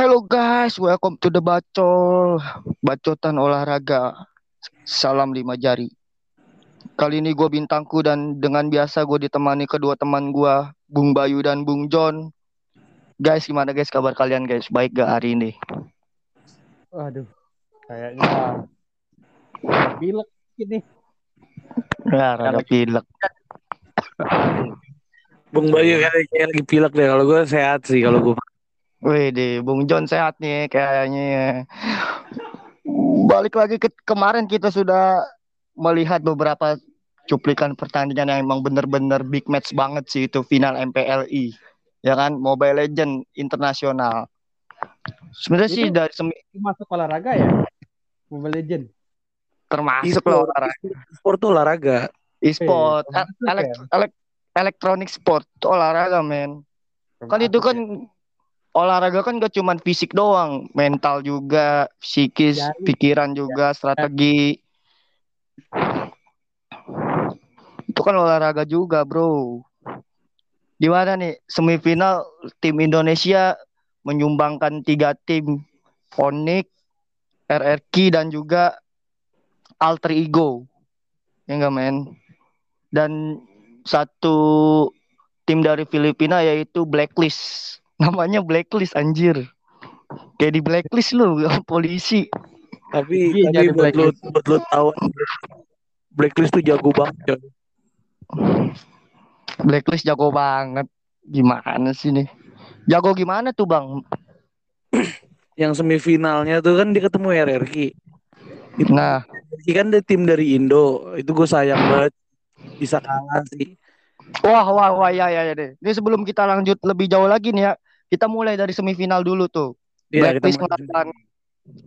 Hello guys, welcome to the Bacol. Bacotan olahraga. Salam lima jari. Kali ini gue bintangku dan dengan biasa gue ditemani kedua teman gue, Bung Bayu dan Bung John. Guys, gimana guys kabar kalian guys? Baik gak hari ini? Waduh, kayaknya pilek ini. Ya, rada pilek. Bung Bayu kayaknya lagi pilek deh. Kalau gue sehat sih kalau gue. Wih deh, Bung John sehat nih kayaknya. Balik lagi ke kemarin kita sudah melihat beberapa cuplikan pertandingan yang emang bener-bener big match banget sih itu final MPLI. Ya kan, Mobile Legend internasional. Sebenarnya sih dari semi Masuk olahraga ya? Mobile Legend. termasuk lah olahraga. Sport tuh olahraga. E-sport, Iya, el- elek- elek- elektronik sport itu olahraga men. Kan itu kan olahraga kan gak cuman fisik doang, mental juga, psikis, Jari. pikiran juga, strategi. Itu kan olahraga juga, bro. Gimana nih semifinal tim Indonesia menyumbangkan tiga tim Onyx, RRQ dan juga Alter Ego. Ya enggak men? Dan satu tim dari Filipina yaitu Blacklist. Namanya Blacklist anjir. Kayak di blacklist lu polisi. Tapi Iya, tapi jadi buat lu blacklist. buat lu tahu Blacklist tuh jago banget. coy. Blacklist jago banget. Gimana sih nih? Jago gimana tuh, Bang? Yang semifinalnya tuh kan dia ketemu RRQ. Nah, RRQ kan dia tim dari Indo. Itu gue sayang banget bisa kalah sih. wah wah wah ya ya ya deh. Ini sebelum kita lanjut lebih jauh lagi nih ya, kita mulai dari semifinal dulu tuh. Iya, kita Blacklist ngelawan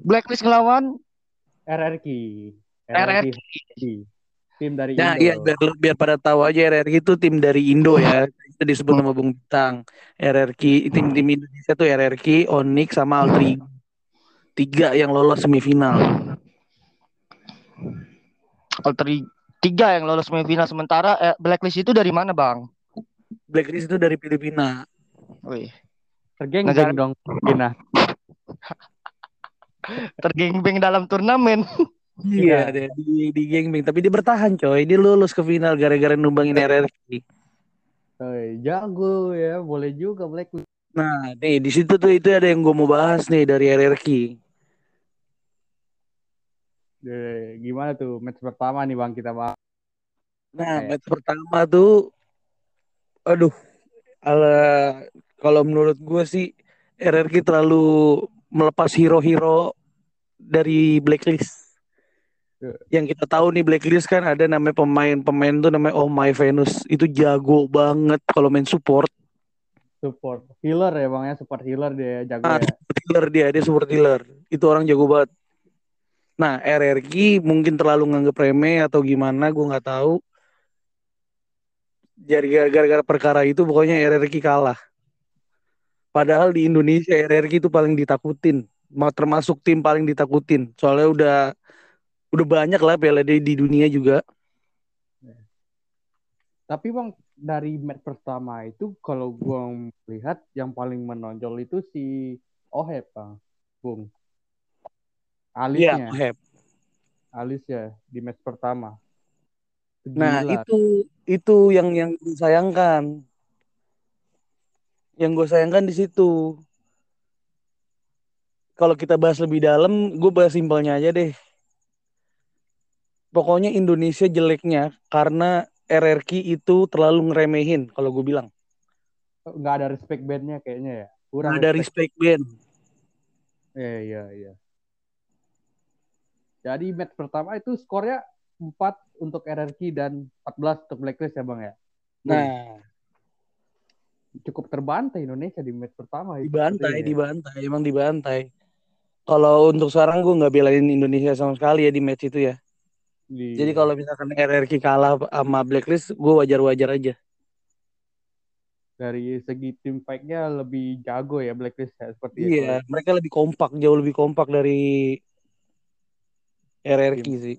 Blacklist ngelawan RRQ. RRQ. Tim dari Nah, Indo. iya biar biar pada tahu aja RRQ itu tim dari Indo ya. Itu disebut nama Bung Bintang. RRQ tim-tim Indonesia tuh RRQ, Onyx sama Altri. Tiga yang lolos semifinal. Alter tiga yang lolos semifinal sementara eh, Blacklist itu dari mana, Bang? Blacklist itu dari Filipina. Wih, Tergeng Negara- dong. Gina. tergengbeng dalam turnamen. Iya, dia di, di gangbang. Tapi dia bertahan coy. Dia lulus ke final gara-gara numbangin RRQ. Oi, jago ya, boleh juga Blacklist. Nah, nih di situ tuh itu ada yang gue mau bahas nih dari RRQ. Eh, gimana tuh match pertama nih Bang kita bahas. Nah, Kayak- match pertama tuh, aduh, ala kalau menurut gue sih RRQ terlalu melepas hero-hero dari Blacklist. Iya. Yang kita tahu nih Blacklist kan ada namanya pemain-pemain tuh namanya Oh My Venus itu jago banget kalau main support. Support healer ya Bang ya, support healer dia jago Ah, ya. healer dia, dia support healer. Itu orang jago banget. Nah, RRQ mungkin terlalu nganggep remeh atau gimana, gue nggak tahu. Jadi gara-gara perkara itu pokoknya RRQ kalah. Padahal di Indonesia RRQ itu paling ditakutin, Ma- termasuk tim paling ditakutin. Soalnya udah udah banyak lah piala di, dunia juga. Tapi Bang dari match pertama itu kalau gua melihat yang paling menonjol itu si Ohep Bang. Bung. Alisnya, Iya, Heb. Alis ya di match pertama. Nah, Gila. itu itu yang yang gue sayangkan. Yang gue sayangkan di situ. Kalau kita bahas lebih dalam, gue bahas simpelnya aja deh. Pokoknya Indonesia jeleknya karena RRQ itu terlalu ngeremehin kalau gue bilang. nggak ada respect bandnya kayaknya ya. Kurang ada respect band. Iya, iya, iya. Jadi match pertama itu skornya 4 untuk RRQ dan 14 untuk Blacklist ya Bang ya. Nah, Cukup terbantai Indonesia di match pertama dibantai, ya. dibantai, emang dibantai. Kalau untuk sekarang gue nggak belain Indonesia sama sekali ya di match itu ya. Di- Jadi kalau misalkan RRQ kalah sama Blacklist, gue wajar-wajar aja. dari segi tim fight-nya lebih jago ya Blacklist ya seperti Iya, mereka lebih kompak, jauh lebih kompak dari RRQ sih.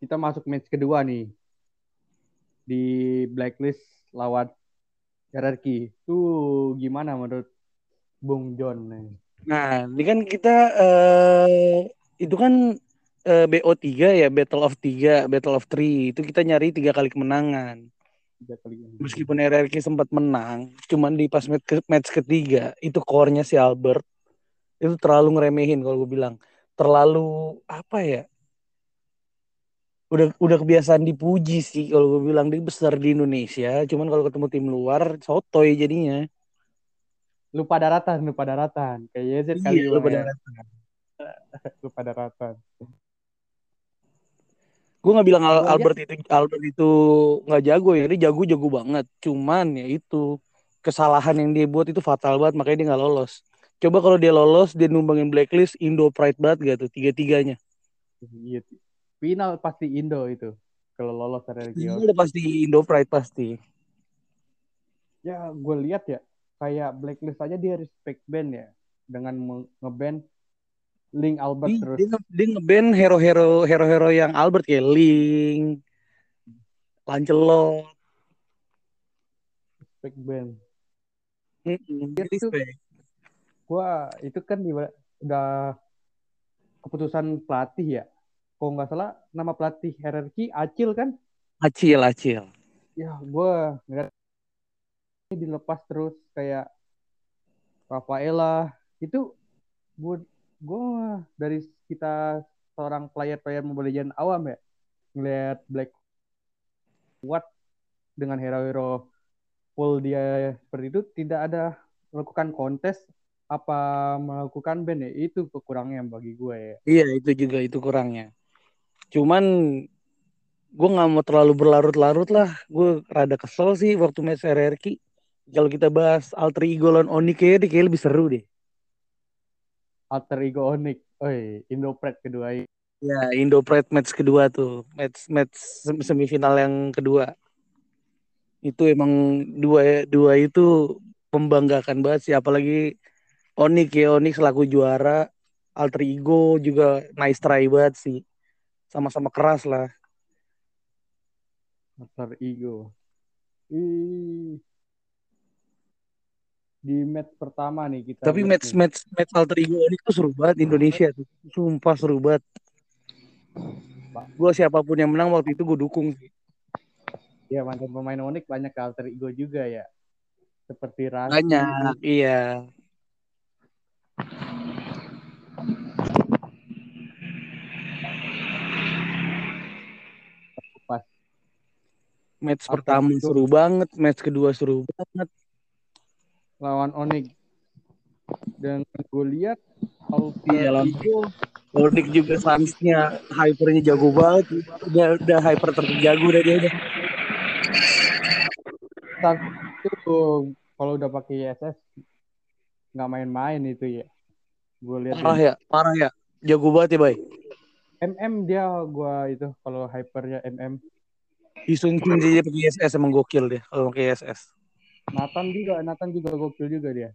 Kita masuk match kedua nih di Blacklist lawan hierarki. Tuh gimana menurut Bung John nih? Nah, ini kan kita eh itu kan eh, BO3 ya, Battle of 3, Battle of 3. Itu kita nyari tiga kali kemenangan. Tiga kali. Meskipun RRQ sempat menang, cuman di pas match, ke- match ketiga itu core-nya si Albert itu terlalu ngeremehin kalau gue bilang. Terlalu apa ya? Udah udah kebiasaan dipuji sih kalau gue bilang dia besar di Indonesia, cuman kalau ketemu tim luar sotoy jadinya. Lupa daratan, lupa daratan. Kayak Iya, kali lupa Bang, ya. daratan. Lupa daratan. Gue nggak bilang Al- Albert itu Albert itu nggak jago ya, dia jago jago banget. Cuman ya itu kesalahan yang dia buat itu fatal banget, makanya dia nggak lolos. Coba kalau dia lolos, dia numbangin blacklist, Indo Pride banget gak tuh tiga tiganya. Iya. Final pasti Indo itu. Kalau lolos dari Ini region. udah pasti Indo Pride pasti. Ya, gue lihat ya. Kayak blacklist aja dia respect band ya. Dengan ngeband Link Albert Dia, terus. dia, nge- dia ngeband hero-hero hero-hero yang Albert kayak Link, Lancelot. Respect band. Mm-mm, Dia tuh- respect. Gua itu kan udah keputusan pelatih ya. Kalau nggak salah nama pelatih hierarki Acil kan? Acil, acil. Ya, gue ngeliat ini dilepas terus kayak Rafaela itu gue gue dari kita seorang player-player Mobile Legends awam ya ngeliat Black kuat dengan hero-hero full dia seperti itu tidak ada melakukan kontes apa melakukan band ya itu kekurangan bagi gue ya Iya, itu juga itu kurangnya. Cuman gue nggak mau terlalu berlarut-larut lah. Gue rada kesel sih waktu match RRQ. Kalau kita bahas alter ego lawan Oni kayaknya dia kayak lebih seru deh. alter ego Onyx oi Indopret kedua ini Ya, Indo Pride match kedua tuh, match match sem- semifinal yang kedua. Itu emang dua dua itu membanggakan banget sih, apalagi Onik ya, Onik selaku juara, alter ego juga nice try banget sih. Sama-sama keras lah. alter ego Ih. di match pertama nih kita Tapi match nih. match match alter ego Onik tuh seru banget Indonesia tuh. Sumpah seru banget. Gue siapa pun yang menang waktu itu gue dukung sih. ya mantan pemain Onyx banyak ke alter ego juga ya seperti Rasi Banyak, iya. Match pertama itu? seru banget, match kedua seru banget. lawan Onyx dan gue lihat alter Iya, Onik juga sansnya hypernya jago banget. Udah udah hyper terjago udah dia udah. itu kalau udah pakai ISS nggak main-main itu ya gue lihat Parah ya, parah ya. Jago banget ya, Bay. MM dia gue itu kalau hypernya MM Isun Sun dia pakai ISS emang gokil dia kalau pakai ISS. Nathan juga Nathan juga gokil juga dia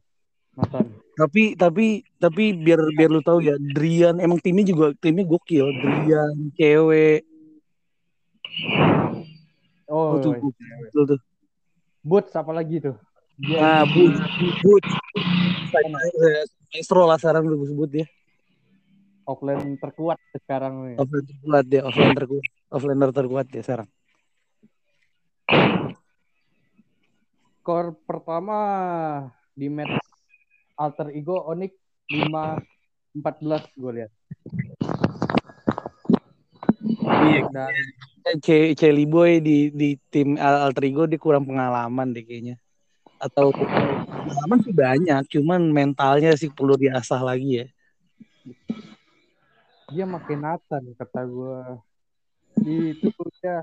Nathan Tapi tapi tapi biar biar lu tahu ya, Drian emang timnya juga timnya gokil. Drian, cewek. oh, Oh, tuh, gokil tuh. Boots apalagi tuh dia Nah, but, but, Maestro lah sekarang lu sebut dia. offline terkuat sekarang nih Offline terkuat dia, offline terkuat, offlaner terkuat dia sekarang. Skor pertama di match alter ego Onyx 5 14 gue lihat Iya, dan C Celi Boy di di tim Al- Alter Ego dia kurang pengalaman deh kayaknya. Atau pengalaman sih banyak, cuman mentalnya sih perlu diasah lagi ya. dia makin Nathan kata gue itu dia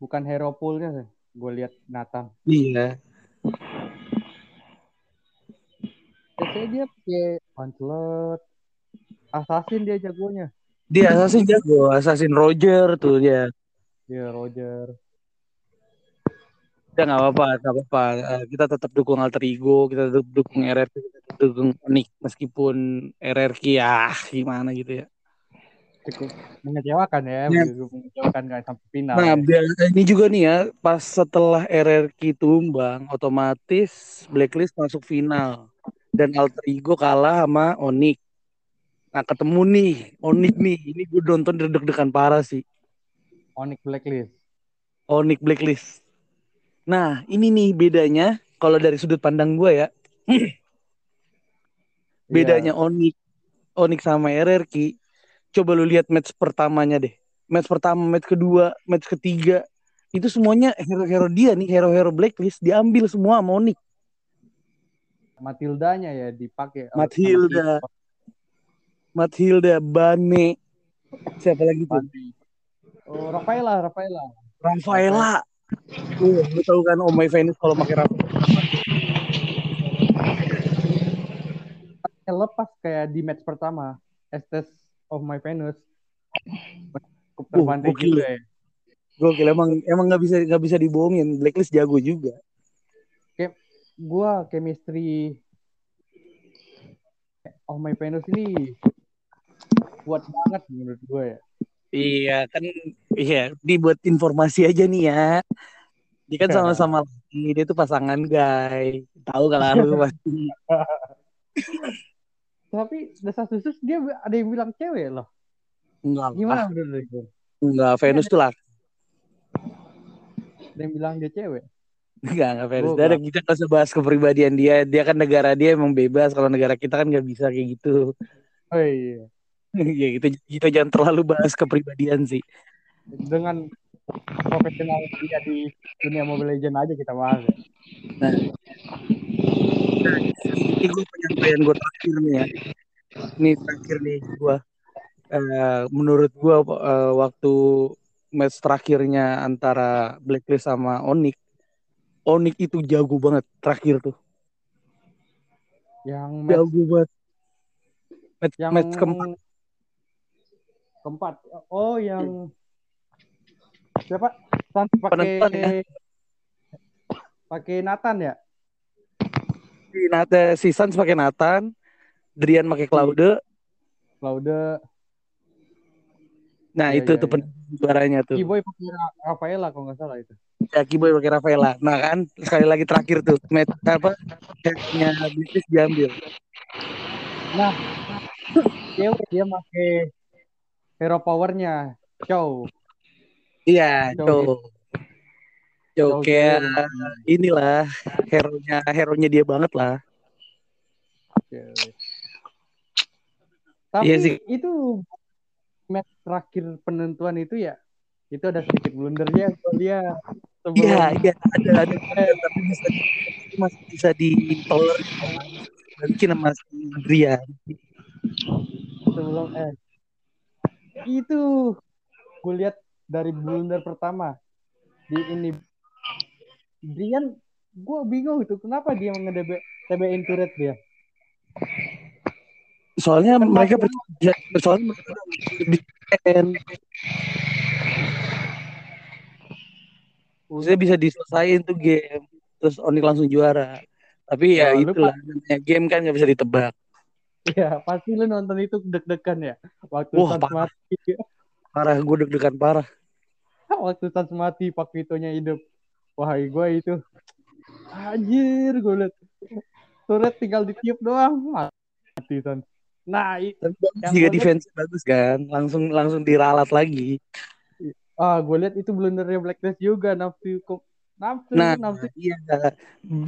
bukan hero poolnya gue lihat Nathan Iya. Biasanya dia pakai Onslaught Assassin dia jagonya Dia assassin jago, assassin Roger tuh dia. dia Roger Udah nggak apa-apa, nggak apa-apa. Eh, kita tetap dukung Alter Ego, kita tetap dukung RRQ, kita tetap dukung Nick meskipun RRQ ya gimana gitu ya. Cukup mengecewakan ya, Ya. cukup mengecewakan nggak sampai final. Nah, ya. ini juga nih ya, pas setelah RRQ tumbang, otomatis Blacklist masuk final dan Alter Ego kalah sama Onyx. Nah, ketemu nih Onyx nih, ini gue nonton deg-degan parah sih. Onyx Blacklist. Onyx Blacklist. Nah, ini nih bedanya kalau dari sudut pandang gue ya, bedanya Onyx, Onyx sama RRQ. Coba lu lihat match pertamanya deh. Match pertama, match kedua, match ketiga. Itu semuanya hero-hero dia nih, hero-hero Blacklist diambil semua Onyx. Matildanya ya dipakai. sama Matilda. Matilda, Bane, siapa lagi tuh? Oh, Rafaela, Rafaela. Rafaela. Uh, lu tahu kan Oh My Venus kalau pakai Rafaela. Lepas kayak di match pertama, Estes of My Venus. Cukup Uh, gokil. juga ya. Gokil emang emang nggak bisa nggak bisa dibohongin. Blacklist jago juga. Gua chemistry of My Venus ini kuat banget menurut gue ya. Iya kan iya dibuat informasi aja nih ya. Dia kan sama-sama lagi, dia tuh pasangan guys. Tahu kalau lu pasti. Tapi desas desus dia ada yang bilang cewek loh. Enggak. Gimana menurut lu? Enggak, Venus tuh lah. Ada yang bilang dia cewek. Enggak, enggak Venus. Oh, ada- kita nggak usah bahas kepribadian dia. Dia kan negara dia emang bebas. Kalau negara kita kan nggak bisa kayak gitu. Oh iya. ya kita kita jangan terlalu bahas kepribadian sih. Dengan profesional dia di dunia Mobile Legend aja kita bahas. ya. Nah, ini gue penyampaian gue terakhir nih ya. Ini terakhir nih gue. Eh, menurut gue eh, waktu match terakhirnya antara Blacklist sama Onyx, Onyx itu jago banget terakhir tuh. Yang match Jago banget. Match, yang match keempat. keempat. Oh, yang siapa? Sans pakai ya. pakai Nathan ya? Si Nathan, si Sans pakai Nathan, Drian pakai Claude. Claude, Nah Iya, itu iya, tuh iya. pen- juaranya tuh. Kiboy pakai Ra- Rafaela kalau nggak salah itu. Ya Kiboy pakai Rafaela. Nah kan sekali lagi terakhir tuh match apa? Matchnya British diambil. Nah, cewek dia pakai hero powernya Chow. Iya, Chow Kayak Gale. inilah hero-nya hero-nya dia banget lah. Cewek. Tapi Iya sih. itu match terakhir penentuan itu ya itu ada sedikit blundernya kalau dia sebelum Iya, iya ada ada, tapi bisa masih bisa ditolerir balikin sama Adrian. sebelum eh itu gue lihat dari blunder pertama di ini Brian gue bingung itu kenapa dia ngedb TBN turret dia Soalnya Kan mereka percaya, soalnya mereka. Maksudnya bisa diselesain tuh game. Terus Onyx langsung juara. Tapi ya lu itulah namanya game kan nggak bisa ditebak. ya pasti lu nonton itu deg-degan ya waktu Wah, parah. mati Parah gue deg-degan parah. waktu Sans mati Pak Vito-nya hidup wah gue itu. Anjir gue liat. Turret tinggal ditiup doang. Mati Sans nah gua defense bagus kan. Langsung langsung diralat lagi. ah gue liat itu blundernya Blacklist juga. Nafsu kok nafsu Nah, nafsu. iya.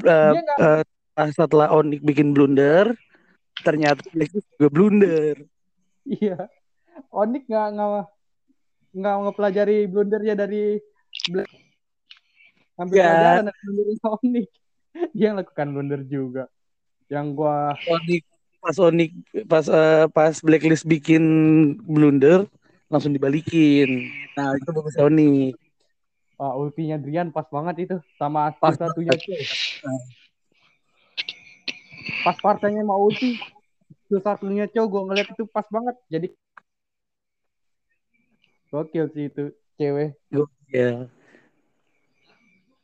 Uh, uh, setelah Onyx bikin blunder, ternyata Blacklist juga blunder. iya. Onik nggak nggak nggak ngepelajari blundernya dari Black ngambil Ya. pelajaran dari blundernya Onik dia yang lakukan blunder juga yang gua Onyx pas Onyx pas uh, pas Blacklist bikin blunder langsung dibalikin. Nah, itu bagus Onyx. ah, ultinya Drian pas banget itu sama Pas satunya tuh pas partainya mau ulti skill satunya cow gue ngeliat itu pas banget jadi gokil sih itu cewek Ya.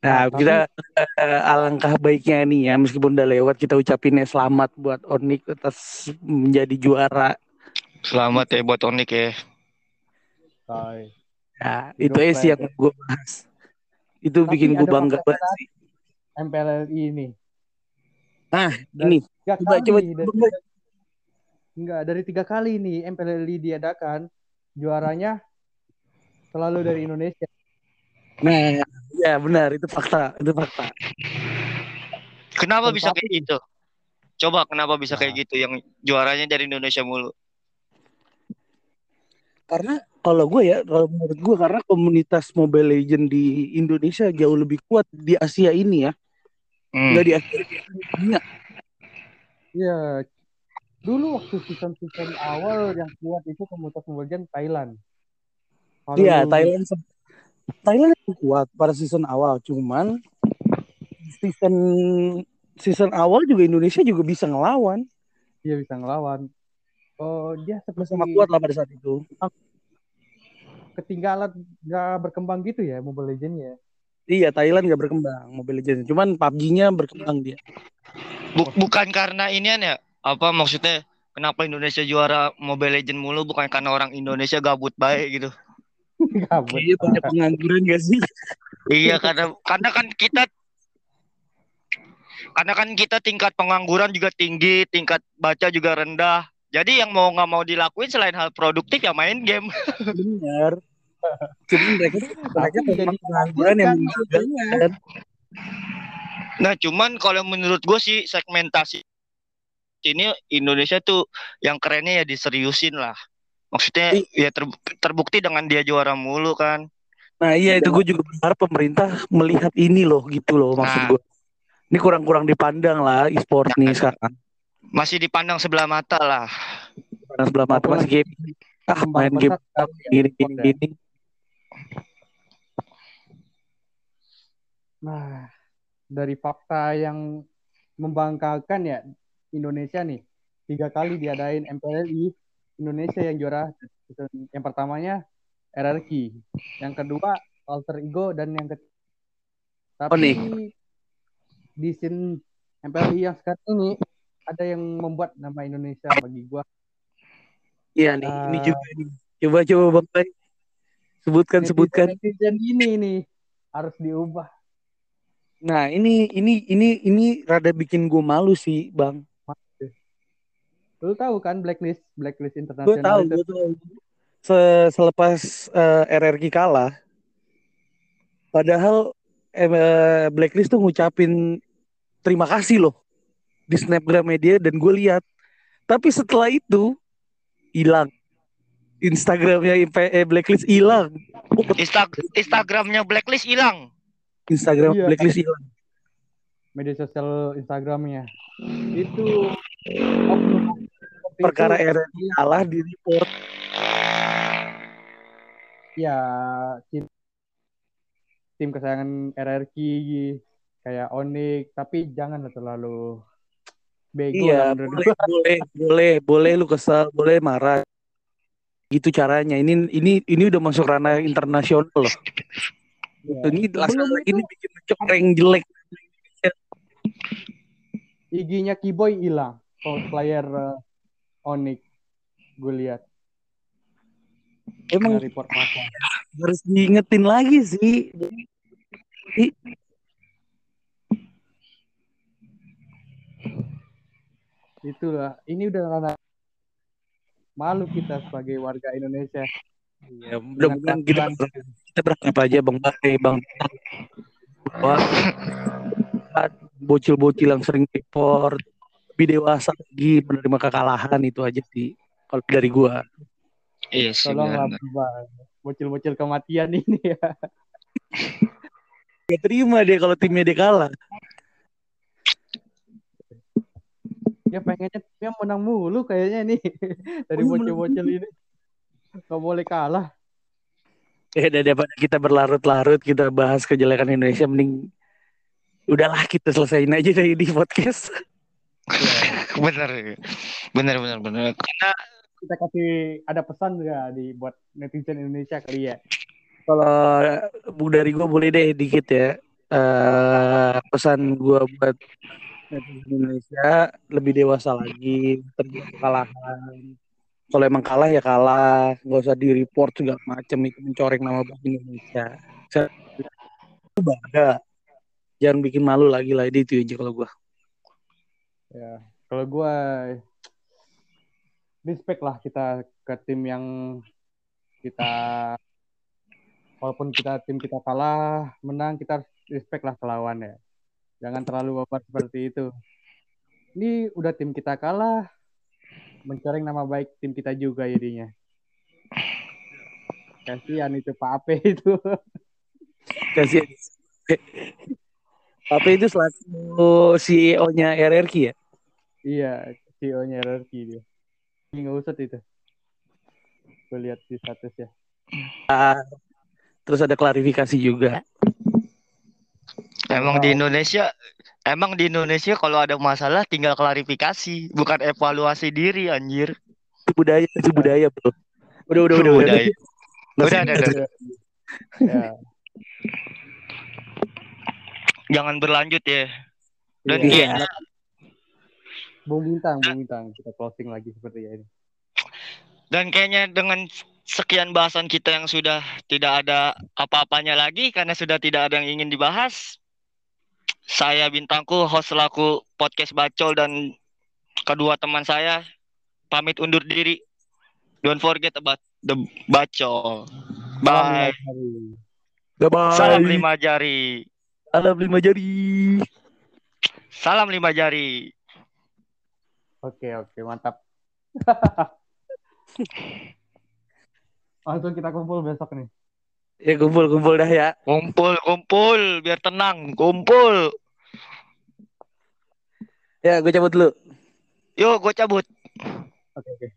Nah, Nah, kita eh, alangkah baiknya nih ya, meskipun udah lewat, kita ucapin ya selamat buat Onyx atas menjadi juara. Selamat ya buat Onik ya. Ya, Hero itu aja sih yang Planet. gue bahas. Itu Tapi bikin gue bangga banget sih. MPLLI ini. Nah, Dari ini coba kali, coba, dari, coba. enggak, dari tiga kali nih MPLLI diadakan, juaranya selalu dari Indonesia. Nah, ya benar itu fakta, itu fakta. Kenapa bisa tapi- kayak gitu? Coba kenapa bisa Nah. kayak gitu yang juaranya dari Indonesia mulu? Karena kalau gue ya, kalau menurut gue karena komunitas Mobile Legend di Indonesia jauh lebih kuat di Asia ini ya, Hmm. nggak di Asia dunia. Iya. Dulu waktu season-season awal yang kuat itu komunitas pembagian Thailand. Kalau Iya, Thailand Thailand itu kuat pada season awal, cuman season season awal juga Indonesia juga bisa ngelawan, dia bisa ngelawan. Oh, dia seperti sama kuat lah pada saat itu. ketinggalan nggak berkembang gitu ya Mobile Legends ya. Iya, Thailand nggak berkembang Mobile Legends, cuman PUBG-nya berkembang dia. Bu- bukan karena inian ya? Apa maksudnya? Kenapa Indonesia juara Mobile Legend mulu? Bukan karena orang Indonesia gabut baik gitu. Gabut. Iya, banyak pengangguran gak sih? Iya karena karena kan kita karena kan kita tingkat pengangguran juga tinggi, tingkat baca juga rendah. Jadi yang mau nggak mau dilakuin selain hal produktif ya main game. Benar. Jadi mereka mereka memang pengangguran yang kan mengagetkan. Nah cuman kalau menurut gue sih segmentasi ini Indonesia tuh yang kerennya ya diseriusin lah. Maksudnya ya ter- terbukti dengan dia juara mulu kan. Nah iya itu gue juga berharap pemerintah melihat ini loh gitu loh maksud Nah. gue. Ini kurang-kurang dipandang lah e-sport nih sekarang. Masih dipandang sebelah mata lah. Karena sebelah mata masih game. Ah Kembang main game gini gini ya. gini. Nah, dari fakta yang membanggakan ya Indonesia nih tiga kali diadain MPLI Indonesia yang juara yang pertamanya RRQ yang kedua Alter Ego dan yang ketiga tapi Oh, nih. di scene MPLI yang sekarang ini ada yang membuat nama Indonesia bagi gua Iya nih ini Ah. juga nih. Coba coba bang Pai. Sebutkan sebutkan. netizen ini nih harus diubah Nah ini ini ini ini rada bikin gue malu sih bang. Lu tahu kan blacklist blacklist Gue internasional tahu itu gue tahu. Se- selepas eh, RRQ kalah, padahal eh, Blacklist tuh ngucapin terima kasih loh di snapgram media dan gue lihat. Tapi setelah itu hilang. Instagramnya eh, Blacklist hilang. Insta Instagramnya Blacklist hilang. Instagram Iya. Blacklist hilang. media sosial Instagramnya itu oknum Perkara itu, RRQ kalah di report. ya tim, tim kesayangan RRQ kayak Onyx tapi janganlah terlalu bego Iya, boleh, boleh, boleh, boleh lu kesal, boleh marah. Gitu caranya. Ini ini ini udah masuk ranah internasional loh. Ya. Ini langsung itu ini bikin mencoreng jelek. IG-nya Kiboy hilang kalau player uh, Onyx gue lihat Emang report harus diingetin lagi sih. I- itulah ini udah karena malu kita sebagai warga Indonesia Ya, mudah-mudahan kita kita berharap aja Bang Bate, Bang Wah, bocil-bocil yang sering report lebih dewasa lagi menerima kekalahan itu aja sih kalau dari gua. Iya sih. tolonglah benar. Bang. bocil-bocil kematian ini ya Gak terima dia kalau timnya dia kalah. ya pengennya timnya menang mulu kayaknya nih dari Oh, bocil-bocil ini nggak boleh kalah Ya daripada kita berlarut-larut kita bahas kejelekan Indonesia mending udahlah kita selesaiin aja dari di podcast. Bener, bener, bener, bener. Karena kita kasih ada pesan nggak di buat netizen Indonesia kali ya Kalau bu dari gua boleh deh dikit ya. Eh pesan gua buat netizen Indonesia lebih dewasa lagi terima kekalahan Kalau emang kalah ya kalah, nggak usah di report segala macam itu mencoreng nama baik Indonesia. Saya itu bangga. Jangan bikin malu lagi lah itu aja kalau gua. Ya, kalau gue respect lah kita ke tim yang kita walaupun kita tim kita kalah, menang kita respect lah ke lawan ya. Jangan terlalu baper seperti itu. Ini udah tim kita kalah, mencoreng nama baik tim kita juga jadinya. Kasihan itu Pak Ape itu. Kasihan. Apa itu selaku CEO-nya RRQ ya? Iya, CEO-nya RRQ dia. Ini nggak usah itu. Gue lihat di status ya. Terus ada klarifikasi juga. Emang Wow. di Indonesia, emang di Indonesia kalau ada masalah tinggal klarifikasi, bukan evaluasi diri anjir. Itu budaya, itu budaya bro. Udah, udah, udah. Budaya. Udah, usah- udah, udah. Ya, Jangan berlanjut ya. Dan iya. kayaknya Bung Bintang, Bung Bintang. Kita closing lagi seperti ini. dan kayaknya dengan sekian bahasan kita yang sudah tidak ada apa-apanya lagi karena sudah tidak ada yang ingin dibahas. Saya Bintangku, host selaku podcast Bacol dan kedua teman saya pamit undur diri. Don't forget about the Bacol. Bye. Bye-bye. Salam lima jari. Salam lima jari. Salam lima jari. Oke, oke, mantap. Langsung kita kumpul besok nih. Ya kumpul-kumpul dah ya. Kumpul, kumpul, biar tenang. Kumpul. Ya gue cabut dulu. Yuk, gue cabut. Oke, oke.